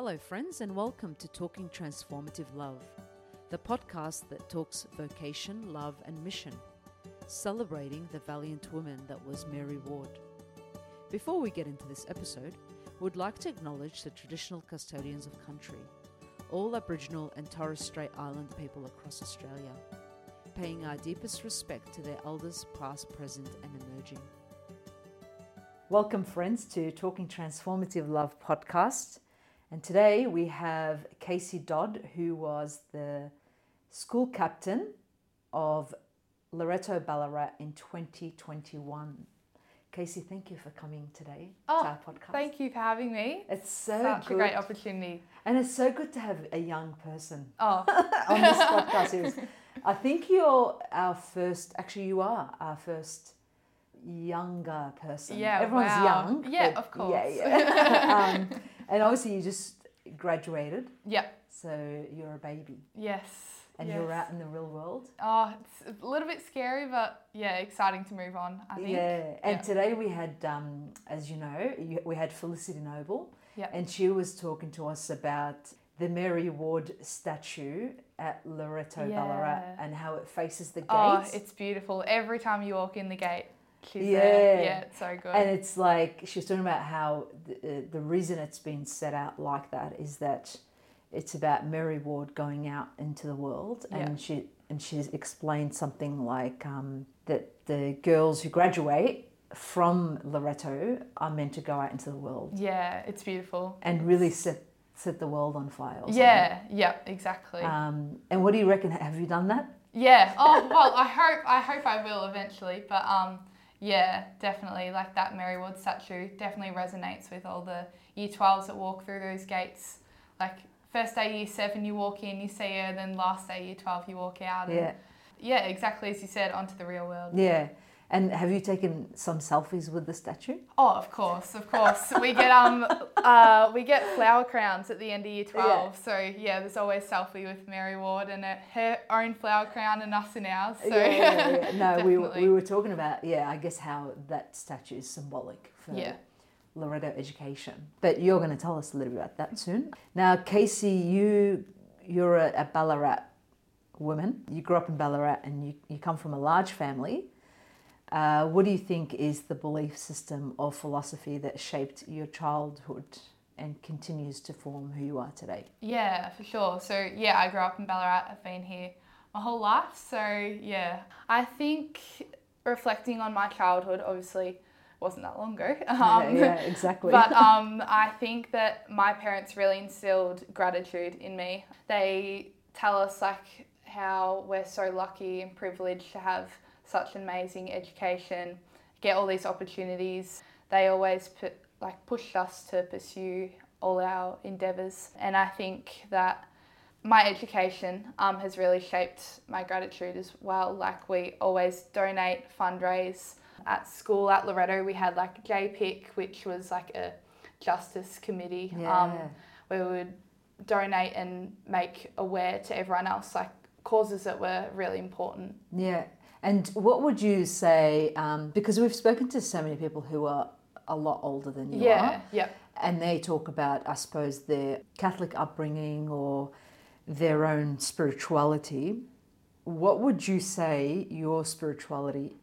Hello, friends, and welcome to Talking Transformative Love, the podcast that talks vocation, love, and mission, celebrating the valiant woman that was Mary Ward. Before we get into this episode, we'd like to acknowledge the traditional custodians of country, all Aboriginal and Torres Strait Island people across Australia, paying our deepest respect to their elders, past, present, and emerging. Welcome, friends, to Talking Transformative Love podcast. And today we have Casey Dodd, who was the school captain of Loreto Ballarat in 2021. Casey, thank you for coming today Oh, to our podcast. Thank you for having me. It's so Such good. a great opportunity. And it's so good to have a young person Oh, on this podcast series. I think you're our first, actually, you are our first younger person. Yeah, Everyone's wow. young. Yeah, of course. Yeah, yeah. um, and obviously, you just graduated, yeah, so you're a baby. yes. And yes. you're out in the real world. Oh, it's a little bit scary, but yeah, exciting to move on, I think. Yeah. And Yeah. today we had, um, as you know, we had Felicity Noble. Yeah. And she was talking to us about the Mary Ward statue at Loreto Yeah. Ballarat and how it faces the gate. Oh, it's beautiful. Every time you walk in the gate, she's Yeah. Yeah, it's so good. and it's like she was talking about how the, uh, the reason it's been set out like that is that it's about Mary Ward going out into the world, and Yeah. she and she's explained something like um, that the girls who graduate from Loreto are meant to go out into the world yeah, it's beautiful. and really set set the world on fire. Yeah, yeah, exactly. Um, and what do you reckon? Have you done that? Yeah. Oh well, I hope I hope I will eventually. But um, yeah, definitely like that Mary Ward statue definitely resonates with all the year twelves that walk through those gates. Like first day year seven, you walk in, you see her, then last day year twelve, you walk out. and- Yeah. Yeah, exactly as you said, onto the real world. Yeah. And have you taken some selfies with the statue? Oh, of course, of course. we get um uh we get flower crowns at the end of year twelve. So yeah, there's always selfie with Mary Ward and her own flower crown and us and ours. So yeah, yeah, yeah. No, we, were- we were talking about, yeah, I guess how that statue is symbolic for Yeah. Loreto education. But you're going to tell us a little bit about that soon. Now, Casey, you, you're a, a Ballarat woman. You grew up in Ballarat and you, you come from a large family. Uh, what do you think is the belief system or philosophy that shaped your childhood and continues to form who you are today? Yeah, for sure. So yeah, I grew up in Ballarat. I've been here my whole life. So yeah, I think reflecting on my childhood, obviously wasn't that long ago. yeah, yeah, exactly. But um, I think that my parents really instilled gratitude in me. They tell us like how we're so lucky and privileged to have such an amazing education, get all these opportunities. They always put like pushed us to pursue all our endeavors, and I think that my education um, has really shaped my gratitude as well. Like we always donate, fundraise. At school at Loreto, we had like JPIC, which was like a justice committee. Um, Yeah. we would donate and make aware to everyone else like causes that were really important. Yeah. And what would you say? Um, because we've spoken to so many people who are a lot older than you yeah, are, yep. and they talk about, I suppose, their Catholic upbringing or their own spirituality. What would you say your spirituality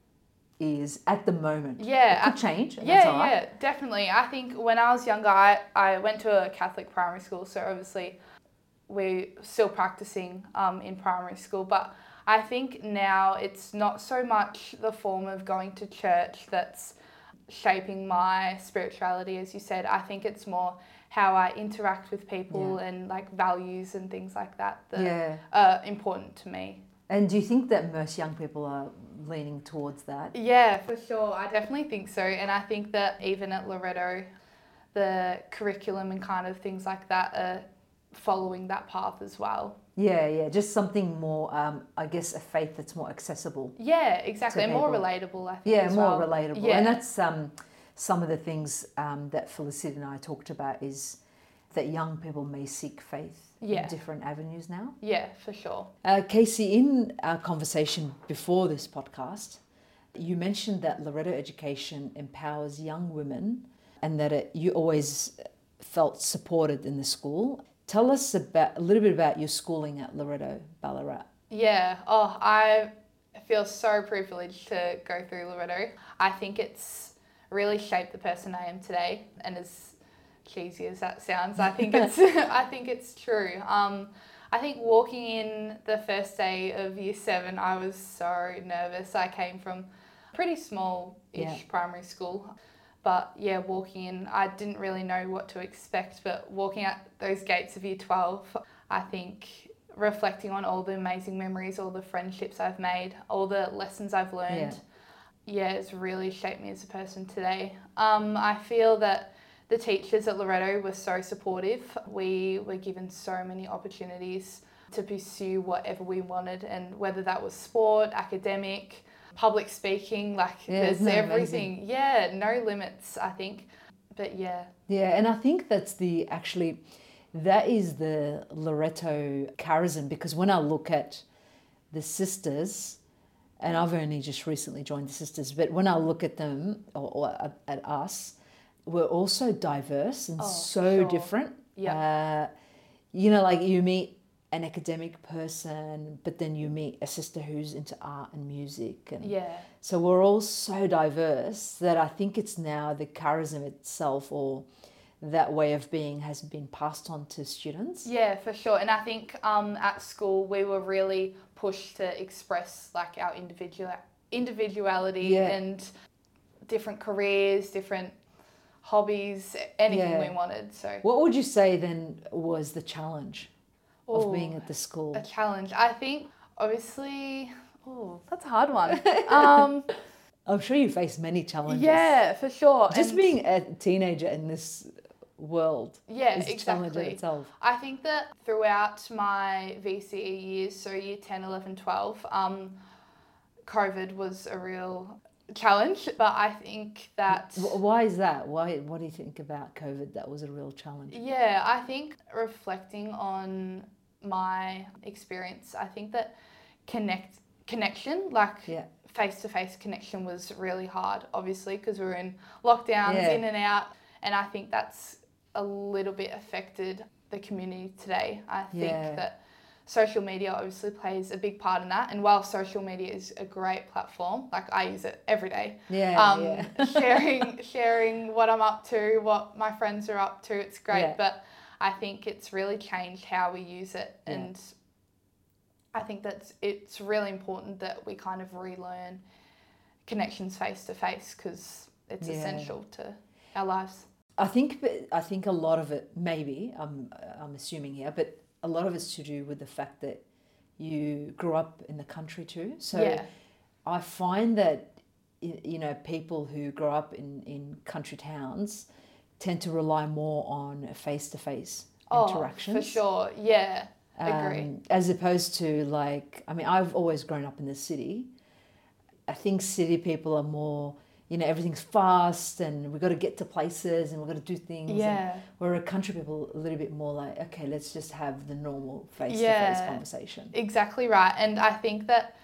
is at the moment? Yeah, it could change. Yeah, that's all right. yeah, definitely. I think when I was younger, I, I went to a Catholic primary school, so obviously we're still practicing um, in primary school. But I think now it's not so much the form of going to church that's shaping my spirituality, as you said. I think it's more how I interact with people and like values and things like that that Yeah. are important to me. And do you think that most young people are leaning towards that? Yeah, for sure. I definitely think so. And I think that even at Loreto, the curriculum and kind of things like that are following that path as well. Yeah, yeah. Just something more, um, I guess, a faith that's more accessible. Yeah, exactly. And more relatable, I think. Yeah, more well. relatable. Yeah. And that's um, some of the things um, that Felicity and I talked about is that young people may seek faith Yeah. in different avenues now. Yeah, for sure. Uh, Casey, in our conversation before this podcast, you mentioned that Loreto Education empowers young women and that it, you always felt supported in the school. Tell us about a little bit about your schooling at Loreto Ballarat. Yeah. Oh, I feel so privileged to go through Loreto. I think it's really shaped the person I am today, and as cheesy as that sounds, I think it's I think it's true. Um, I think walking in the first day of year seven, I was so nervous. I came from pretty small-ish Yeah. primary school. But yeah, walking in, I didn't really know what to expect. But walking out those gates of year 12, I think reflecting on all the amazing memories, all the friendships I've made, all the lessons I've learned, yeah, it's really shaped me as a person today. Um, I feel that the teachers at Loreto were so supportive. We were given so many opportunities to pursue whatever we wanted, and whether that was sport, academic, public speaking, like Yeah, there's everything. Yeah, no limits, I think. But yeah, Yeah, and I think that's the actually that is the Loreto charism because when I look at the sisters, and I've only just recently joined the sisters, but when I look at them or, or at, at us, we're also diverse and Oh, so sure. different. Yeah. Uh, you know, like you meet an academic person, but then you meet a sister who's into art and music and yeah, so we're all so diverse that I think it's now the charism itself or that way of being has been passed on to students. yeah, for sure. And I think um, at school we were really pushed to express like our individual individuality Yeah. and different careers, different hobbies, anything Yeah. we wanted. So What would you say then was the challenge of being at the school? a challenge. I think obviously, oh, that's a hard one. um, I'm sure you faced many challenges. yeah, for sure. Just And- being a teenager in this world yeah, is a challenge in exactly. itself. I think that throughout my VCE years, so year 10, 11, 12, um, COVID was a real challenge, but I think that. Why is that? Why? What do you think about COVID? That was a real challenge. Yeah, I think reflecting on my experience, I think that connect connection, like face to face connection, was really hard. Obviously, because we were in lockdowns, Yeah. in and out, and I think that's a little bit affected the community today. I think Yeah. that social media obviously plays a big part in that. And while social media is a great platform, like I use it every day, Yeah, um, yeah. sharing sharing what I'm up to, what my friends are up to. It's great, Yeah. but I think it's really changed how we use it, Yeah. and I think that it's really important that we kind of relearn connections face to face because it's Yeah. essential to our lives. I think I think a lot of it maybe I'm I'm assuming here, but a lot of it's to do with the fact that you grew up in the country too. So yeah, I find that you know people who grow up in in country towns tend to rely more on face to face interactions. Oh, for sure. Yeah, agree. Um, as opposed to like, I mean, I've always grown up in the city. I think city people are more, you know, everything's fast and we've got to get to places and we've got to do things. Yeah, Where a country people a little bit more like, okay, let's just have the normal face to face conversation. exactly right. And I think that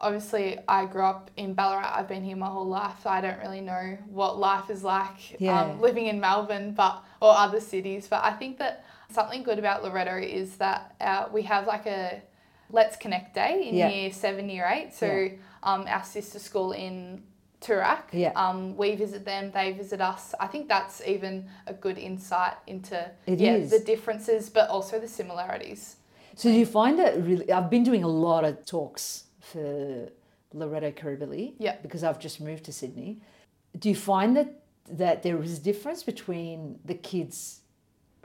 obviously I grew up in Ballarat. I've been here my whole life. So I don't really know what life is like Yeah. um, living in Melbourne, but or other cities. But I think that something good about Loreto is that uh, we have like a Let's Connect Day in Yeah. year seven, year eight. So Yeah. um, our sister school in Toorak. Yeah. Um, we visit them, they visit us. I think that's even a good insight into It yeah, is. the differences, but also the similarities. So do you find that really? I've been doing a lot of talks for Loreto Kirribilli. Yeah. Because I've just moved to Sydney. Do you find that that there is a difference between the kids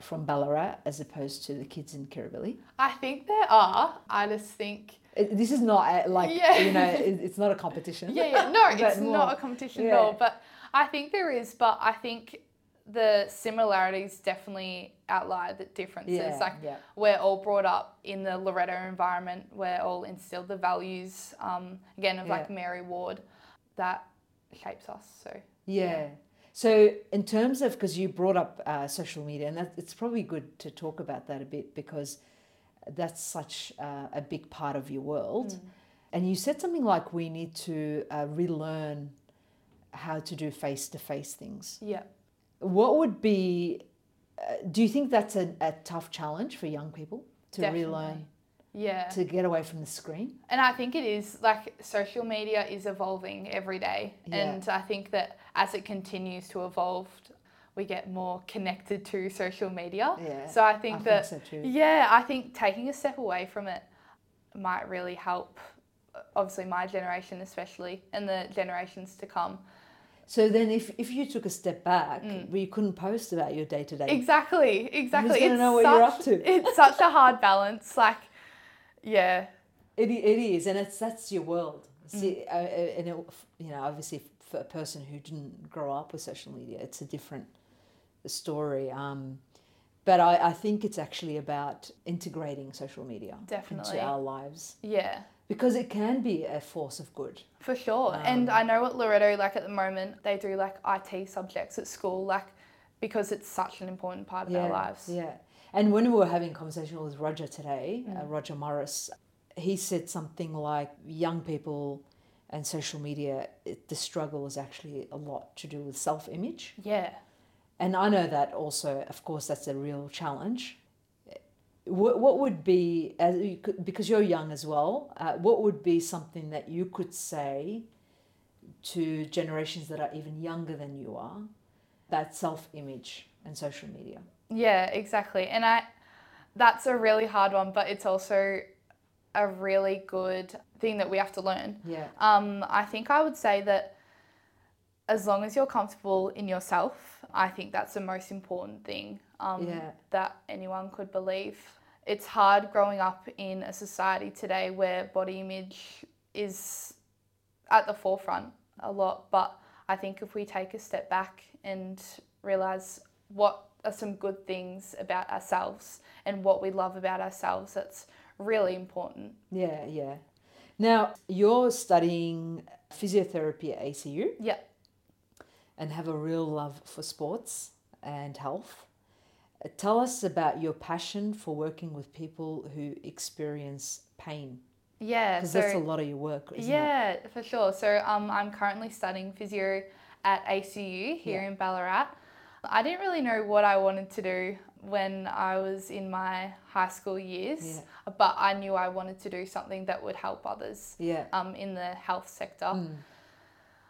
from Ballarat as opposed to the kids in Kirribilli? I think there are. I just think uh, This is not a, like Yeah. you know, it's not a competition. yeah, yeah. No, it's more- not a competition yeah. at all. But I think there is. But I think the similarities definitely outlie the differences. Yeah, Like yeah. we're all brought up in the Loreto environment. We're all instilled the values um, again of like Mary Ward that shapes us. So Yeah. So in terms of because you brought up uh, social media, and that, it's probably good to talk about that a bit because that's such uh, a big part of your world. Mm. And you said something like we need to uh, relearn how to do face to face things. yeah. What would be uh, do you think that's a, a tough challenge for young people to Definitely. relearn Yeah. to get away from the screen? And I think it is like social media is evolving every day. Yeah. And I think that as it continues to evolve, we get more connected to social media. Yeah, So I think I that, think so yeah, I think taking a step away from it might really help, obviously, my generation, especially, and the generations to come. So then, if, if you took a step back, Mm. where you couldn't post about your day to day, Exactly, exactly. gonna know what you're up to? It's such a hard balance. Like, yeah, it, it is, and it's that's your world. Mm. See, uh, uh, and it, you know, obviously, for a person who didn't grow up with social media, it's a different story. Um, but I, I think it's actually about integrating social media Definitely. into our lives yeah. Because it can be a force of good. For sure. and Um, I know at Loreto, like at the moment, they do like IT subjects at school, like because it's such an important part of our lives. Yeah. And when we were having a conversation with Roger today, uh, Mm. Roger Morris, he said something like young people and social media, it, the struggle is actually a lot to do with self image. Yeah. And I know that also, of course, that's a real challenge. What, what would be, as you could, because you're young as well, uh, what would be something that you could say to generations that are even younger than you are about self image and social media? Yeah, exactly. And I that's a really hard one, but it's also a really good thing that we have to learn. Yeah. Um, I think I would say that as long as you're comfortable in yourself, I think that's the most important thing um, Yeah. that anyone could believe. It's hard growing up in a society today where body image is at the forefront a lot, but I think if we take a step back and realize what are some good things about ourselves and what we love about ourselves, that's really important. Yeah, yeah. Now, you're studying physiotherapy at ACU Yeah. and have a real love for sports and health. Tell us about your passion for working with people who experience pain. Yeah. Because so that's a lot of your work, isn't it? yeah, for sure. So um, I'm currently studying physio at ACU here Yeah. in Ballarat. I didn't really know what I wanted to do when I was in my high school years, Yeah. but I knew I wanted to do something that would help others Yeah. um, in the health sector. Mm.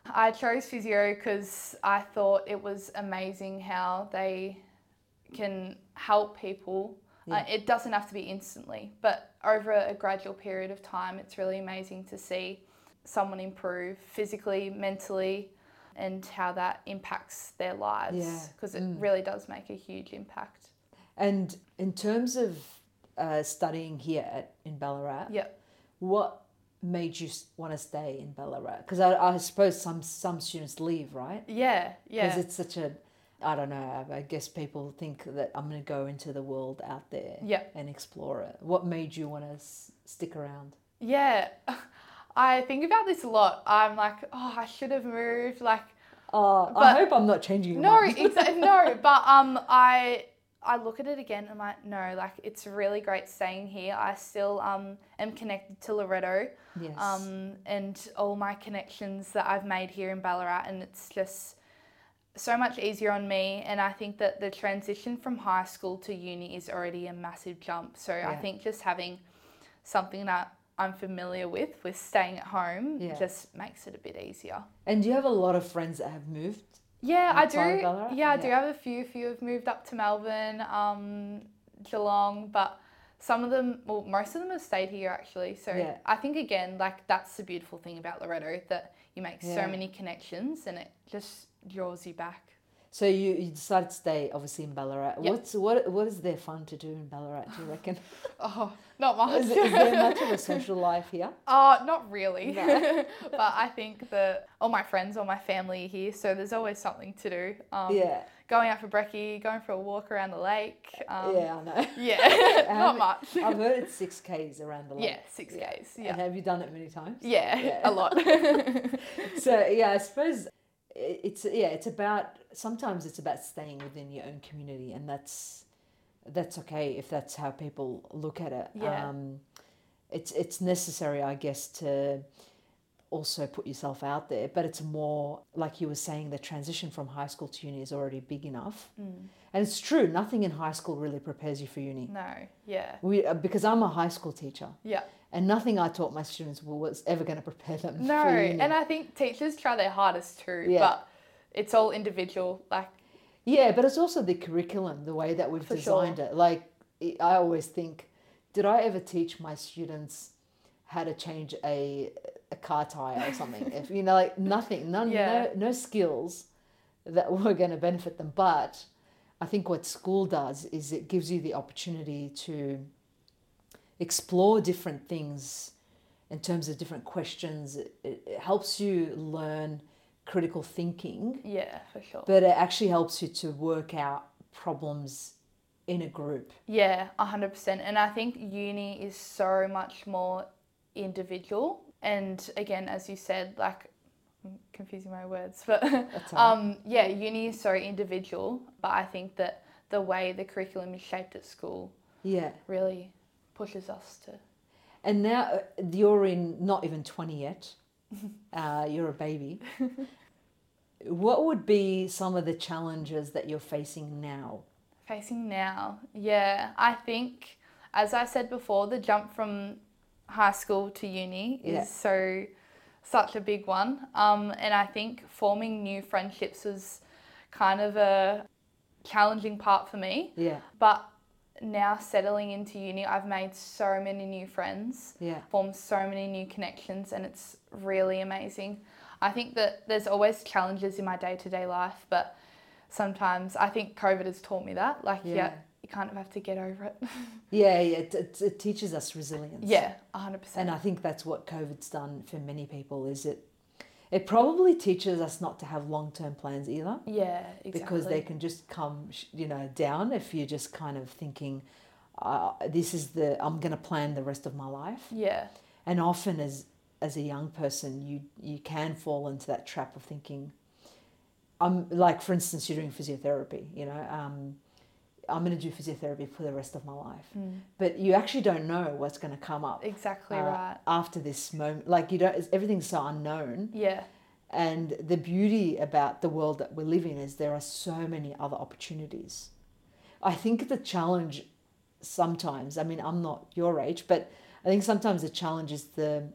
I chose physio because I thought it was amazing how they can help people. Uh, it doesn't have to be instantly, but over a gradual period of time, it's really amazing to see someone improve physically, mentally, and how that impacts their lives. Yeah. Because it Mm. really does make a huge impact. And in terms of uh, studying here at, in Ballarat, Yep. what made you want to stay in Ballarat? Because I, I suppose some some students leave, right? Yeah, yeah. Because it's such a, I don't know, I guess people think that I'm going to go into the world out there Yeah. and explore it. What made you want to s- stick around? Yeah. I think about this a lot. I'm like, oh, I should have moved. Like, Oh, I hope I'm not changing No, exactly. No, but um, I I look at it again. and I'm like, no, like it's really great staying here. I still um am connected to Loreto, yes. um, and all my connections that I've made here in Ballarat, and it's just so much easier on me. And I think that the transition from high school to uni is already a massive jump. So I think just having something that I'm familiar with, with staying at home, Yeah. just makes it a bit easier. and do you have a lot of friends that have moved? Yeah, I do. Ballarat? Yeah, I do have a few. A few have moved up to Melbourne, um, Geelong, but some of them, well, most of them have stayed here actually. So Yeah. I think again, like that's the beautiful thing about Loreto that you make Yeah. so many connections and it just draws you back. So you, you decided to stay obviously in Ballarat. Yep. What's what what is there fun to do in Ballarat? Do you reckon? Oh, not much. is, is there much of a social life here? Oh, not really. No. but I think that all my friends, all my family are here, so there's always something to do. Um, yeah, Going out for brekkie, going for a walk around the lake. Um, yeah, I know. Yeah, not much. I've heard it's six k's around the lake. Yeah, six Yeah. Ks. And Yeah. have you done it many times? Yeah, Yeah. a lot. So yeah, I suppose it's yeah, it's about sometimes it's about staying within your own community, and that's that's okay if that's how people look at it. Yeah. Um, it's it's necessary, I guess, to also put yourself out there, but it's more like you were saying the transition from high school to uni is already big enough. Mm. And it's true, nothing in high school really prepares you for uni. No. Yeah. We, uh, because I'm a high school teacher, Yeah. and nothing I taught my students was ever going to prepare them No. for uni. And I think teachers try their hardest too, Yeah. but it's all individual. Like, Yeah, but it's also the curriculum, the way that we've For sure. designed it. Like, I I always think, did I ever teach my students how to change a, a car tire or something? if you know, like nothing, none, Yeah. no, no skills that were going to benefit them. But I think what school does is it gives you the opportunity to explore different things in terms of different questions. It, it helps you learn critical thinking yeah, for sure. but it actually helps you to work out problems in a group. Yeah, a hundred percent. And I think uni is so much more individual. And again, as you said, like I'm confusing my words, but That's all right. um, yeah, uni is so individual. But I think that the way the curriculum is shaped at school Yeah. really pushes us to. And now uh, you're in not even 20 yet. Uh, you're a baby. what would be some of the challenges that you're facing now? Facing now, yeah, I think, as I said before, the jump from high school to uni is Yeah. so such a big one. Um, and I think forming new friendships was kind of a challenging part for me. Yeah. But now settling into uni, I've made so many new friends, Yeah. formed so many new connections, and it's really amazing. I think that there's always challenges in my day to day life, but sometimes I think COVID has taught me that. Like, yeah, Yeah. you kind of have to get over it. Yeah. Yeah. It, it, it teaches us resilience. yeah, 100%. And I think that's what COVID's done for many people is it it probably teaches us not to have long-term plans either. yeah, exactly. because they can just come you know down if you're just kind of thinking uh, this is the i'm going to plan the rest of my life Yeah, and often as as a young person you you can fall into that trap of thinking i'm like for instance you're doing physiotherapy you know um, i'm going to do physiotherapy for the rest of my life mm, but you actually don't know what's going to come up exactly uh, right. after this moment like you don't everything's so unknown Yeah, and the beauty about the world that we live in is there are so many other opportunities. I think the challenge sometimes, I mean, I'm not your age, but I think sometimes the challenge is the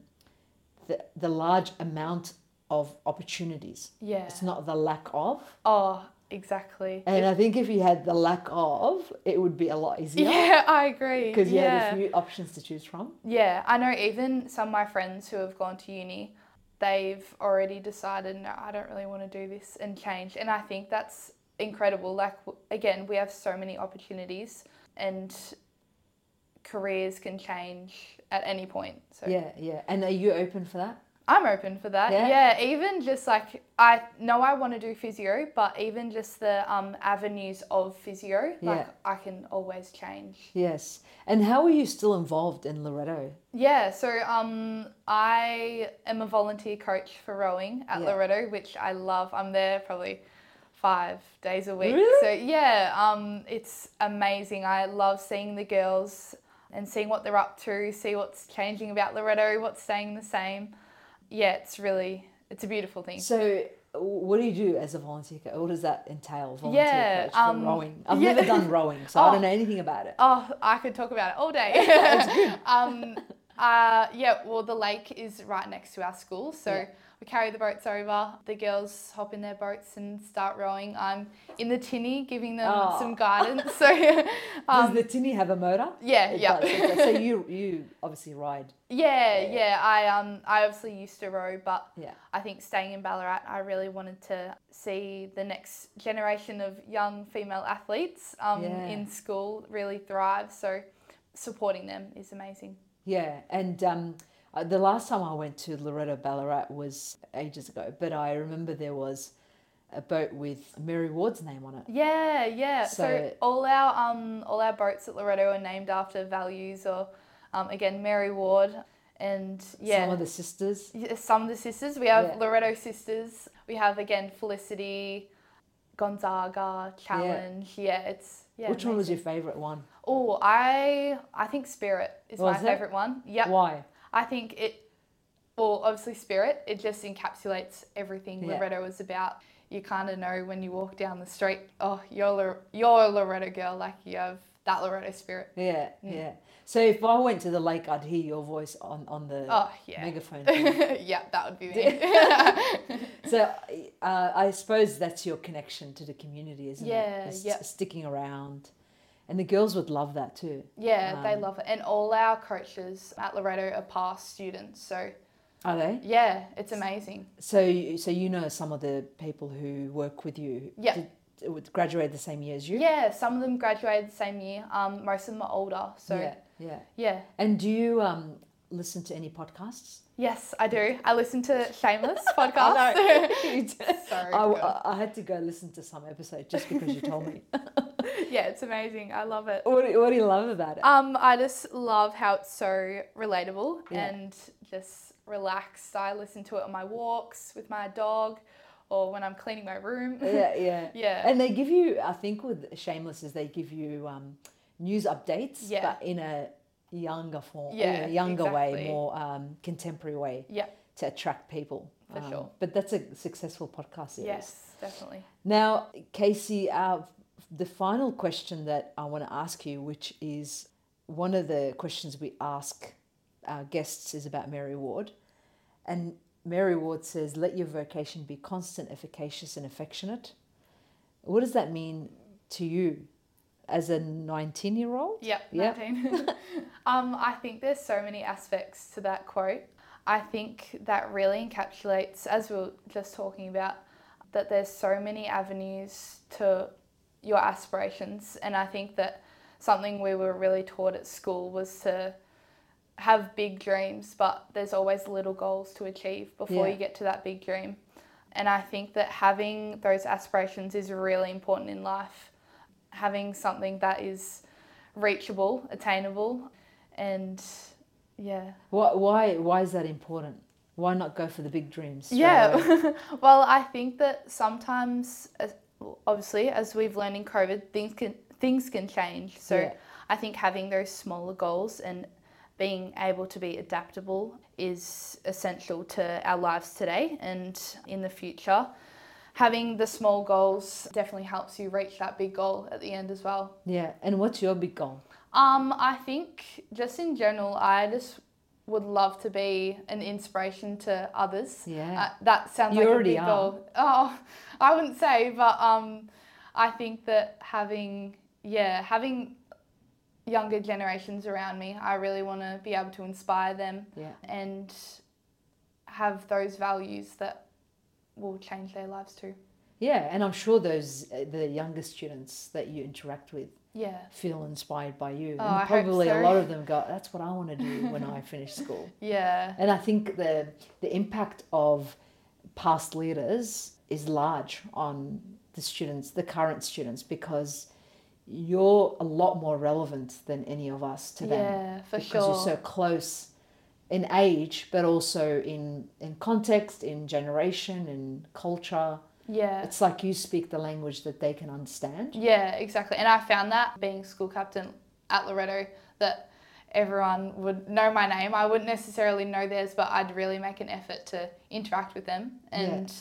the, the large amount of opportunities. yeah. It's not the lack of. Oh, exactly. And I think if you had the lack of, it would be a lot easier yeah, I agree. because you yeah. had a few options to choose from. Yeah, I know even some of my friends who have gone to uni, they've already decided, no, I don't really want to do this and change. And I think that's incredible. Like, again, we have so many opportunities and careers can change at any point. So Yeah, yeah. And are you open for that? I'm open for that. Yeah? Yeah? even just like, I know I want to do physio, but even just the um, avenues of physio, like, Yeah. I can always change. Yes. And how are you still involved in Loreto? Yeah, so um, I am a volunteer coach for rowing at Yeah. Loreto, which I love. I'm there probably five days a week. Really? So yeah, um, it's amazing. I love seeing the girls and seeing what they're up to, see what's changing about Loreto, what's staying the same. Yeah, it's really it's a beautiful thing. So, what do you do as a volunteer coach? What does that entail? Volunteer Yeah, coach for um, rowing. I've yeah. never done rowing, so I Oh. don't know anything about it. Oh, I could talk about it all day. um, uh, yeah, well, the lake is right next to our school, so Yeah. We carry the boats over. The girls hop in their boats and start rowing. I'm in the tinny giving them Oh. some guidance. So, Does um, the tinny have a motor? yeah, It yeah, does, does. So you you obviously ride. yeah, Yeah. yeah. I um, I obviously used to row, but Yeah. I think staying in Ballarat, I really wanted to see the next generation of young female athletes um, Yeah. in school really thrive. So, supporting them is amazing. Yeah, and um, uh, the last time I went to Loreto Ballarat was ages ago, but I remember there was a boat with Mary Ward's name on it. Yeah, yeah. So, So- all our um all our boats at Loreto are named after values or um again Mary Ward and yeah. Some of the sisters. yeah, some of the sisters. We have Yeah. Loreto sisters. We have again Felicity, Gonzaga, Challenge. Yeah, it's yeah. Which one was your favourite one? Oh, I I think Spirit is Was my favorite one. Yep. Why? I think it well, obviously spirit. It just encapsulates everything Yeah. Loreto is about. You kind of know when you walk down the street, oh, you're Lor- you're a Loretta girl. Like you have that Loretta spirit. Yeah, yeah. So if I went to the lake, I'd hear your voice on on the Oh yeah. megaphone. yeah, that would be me. so uh, I suppose that's your connection to the community, isn't Yeah, it? It's yeah. Sticking around, and the girls would love that too. yeah, they Um, love it. And all our coaches at Loreto are past students. So Are they? yeah, it's amazing. So, you- so you know some of the people who work with you. Yeah. Did, would graduate the same year as you. Yeah, some of them graduated the same year. Um, most of them are older. So yeah, yeah. yeah. And do you um listen to any podcasts? Yes, I do. I listen to Shameless I podcast. know. Sorry. I. I, I had to go listen to some episode just because you told me. yeah, it's amazing. I love it. what, do, what do you love about it? Um, I just love how it's so relatable Yeah. and just relaxed. I listen to it on my walks with my dog or when I'm cleaning my room. yeah, yeah. Yeah. And they give you, I think, with Shameless, is they give you um, news updates, Yeah. but in a younger form, Yeah, in a younger way, more um, contemporary way Yeah. to attract people. For Um, sure. But that's a successful podcast series. Yes, definitely. Now, Casey, uh, the final question that I want to ask you, which is one of the questions we ask our guests, is about Mary Ward. And Mary Ward says, Let your vocation be constant, efficacious, and affectionate. What does that mean to you as a 19 year old? Yep, Yep. 19. um, I think there's so many aspects to that quote. I think that really encapsulates, as we were just talking about, that there's so many avenues to your aspirations. And I think that something we were really taught at school was to have big dreams, but there's always little goals to achieve before Yeah. you get to that big dream. And I think that having those aspirations is really important in life. Having something that is reachable, attainable, and yeah. Why, why, why is that important? Why not go for the big dreams? Yeah. well, I think that sometimes, obviously, as we've learned in COVID, things can things can change. So Yeah. I think having those smaller goals and being able to be adaptable is essential to our lives today and in the future. Having the small goals definitely helps you reach that big goal at the end as well. Yeah. And what's your big goal? Um, I think just in general, I just would love to be an inspiration to others. Yeah. Uh, that sounds You like already a big are. goal. Oh, I wouldn't say, but um, I think that having yeah having younger generations around me, I really want to be able to inspire them yeah. and have those values that will change their lives too. Yeah, and I'm sure those uh, the younger students that you interact with Yeah. feel inspired by you, Oh, and probably a lot of them go, "That's what I want to do when I finish school." Yeah. And I think the the impact of past leaders is large on the students, the current students, because you're a lot more relevant than any of us to them Yeah, for sure. because sure. you're so close in age, but also in in context, in generation, in culture. yeah. It's like you speak the language that they can understand. Yeah, exactly. And I found that being school captain at Loretto that everyone would know my name. I wouldn't necessarily know theirs, but I'd really make an effort to interact with them and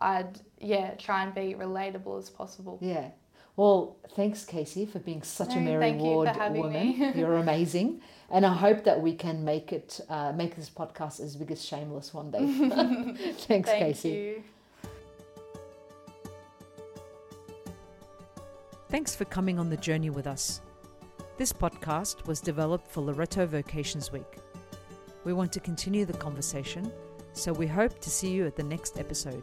I'd yeah, try and be relatable as possible. Yeah. Well, thanks, Casey, for being such a No, Mary thank you Ward woman. You're amazing, and I hope that we can make it, uh, make this podcast as big as Shameless one day. thanks, Thank Casey. you. Thanks for coming on the journey with us. This podcast was developed for Loreto Vocations Week. We want to continue the conversation, so we hope to see you at the next episode.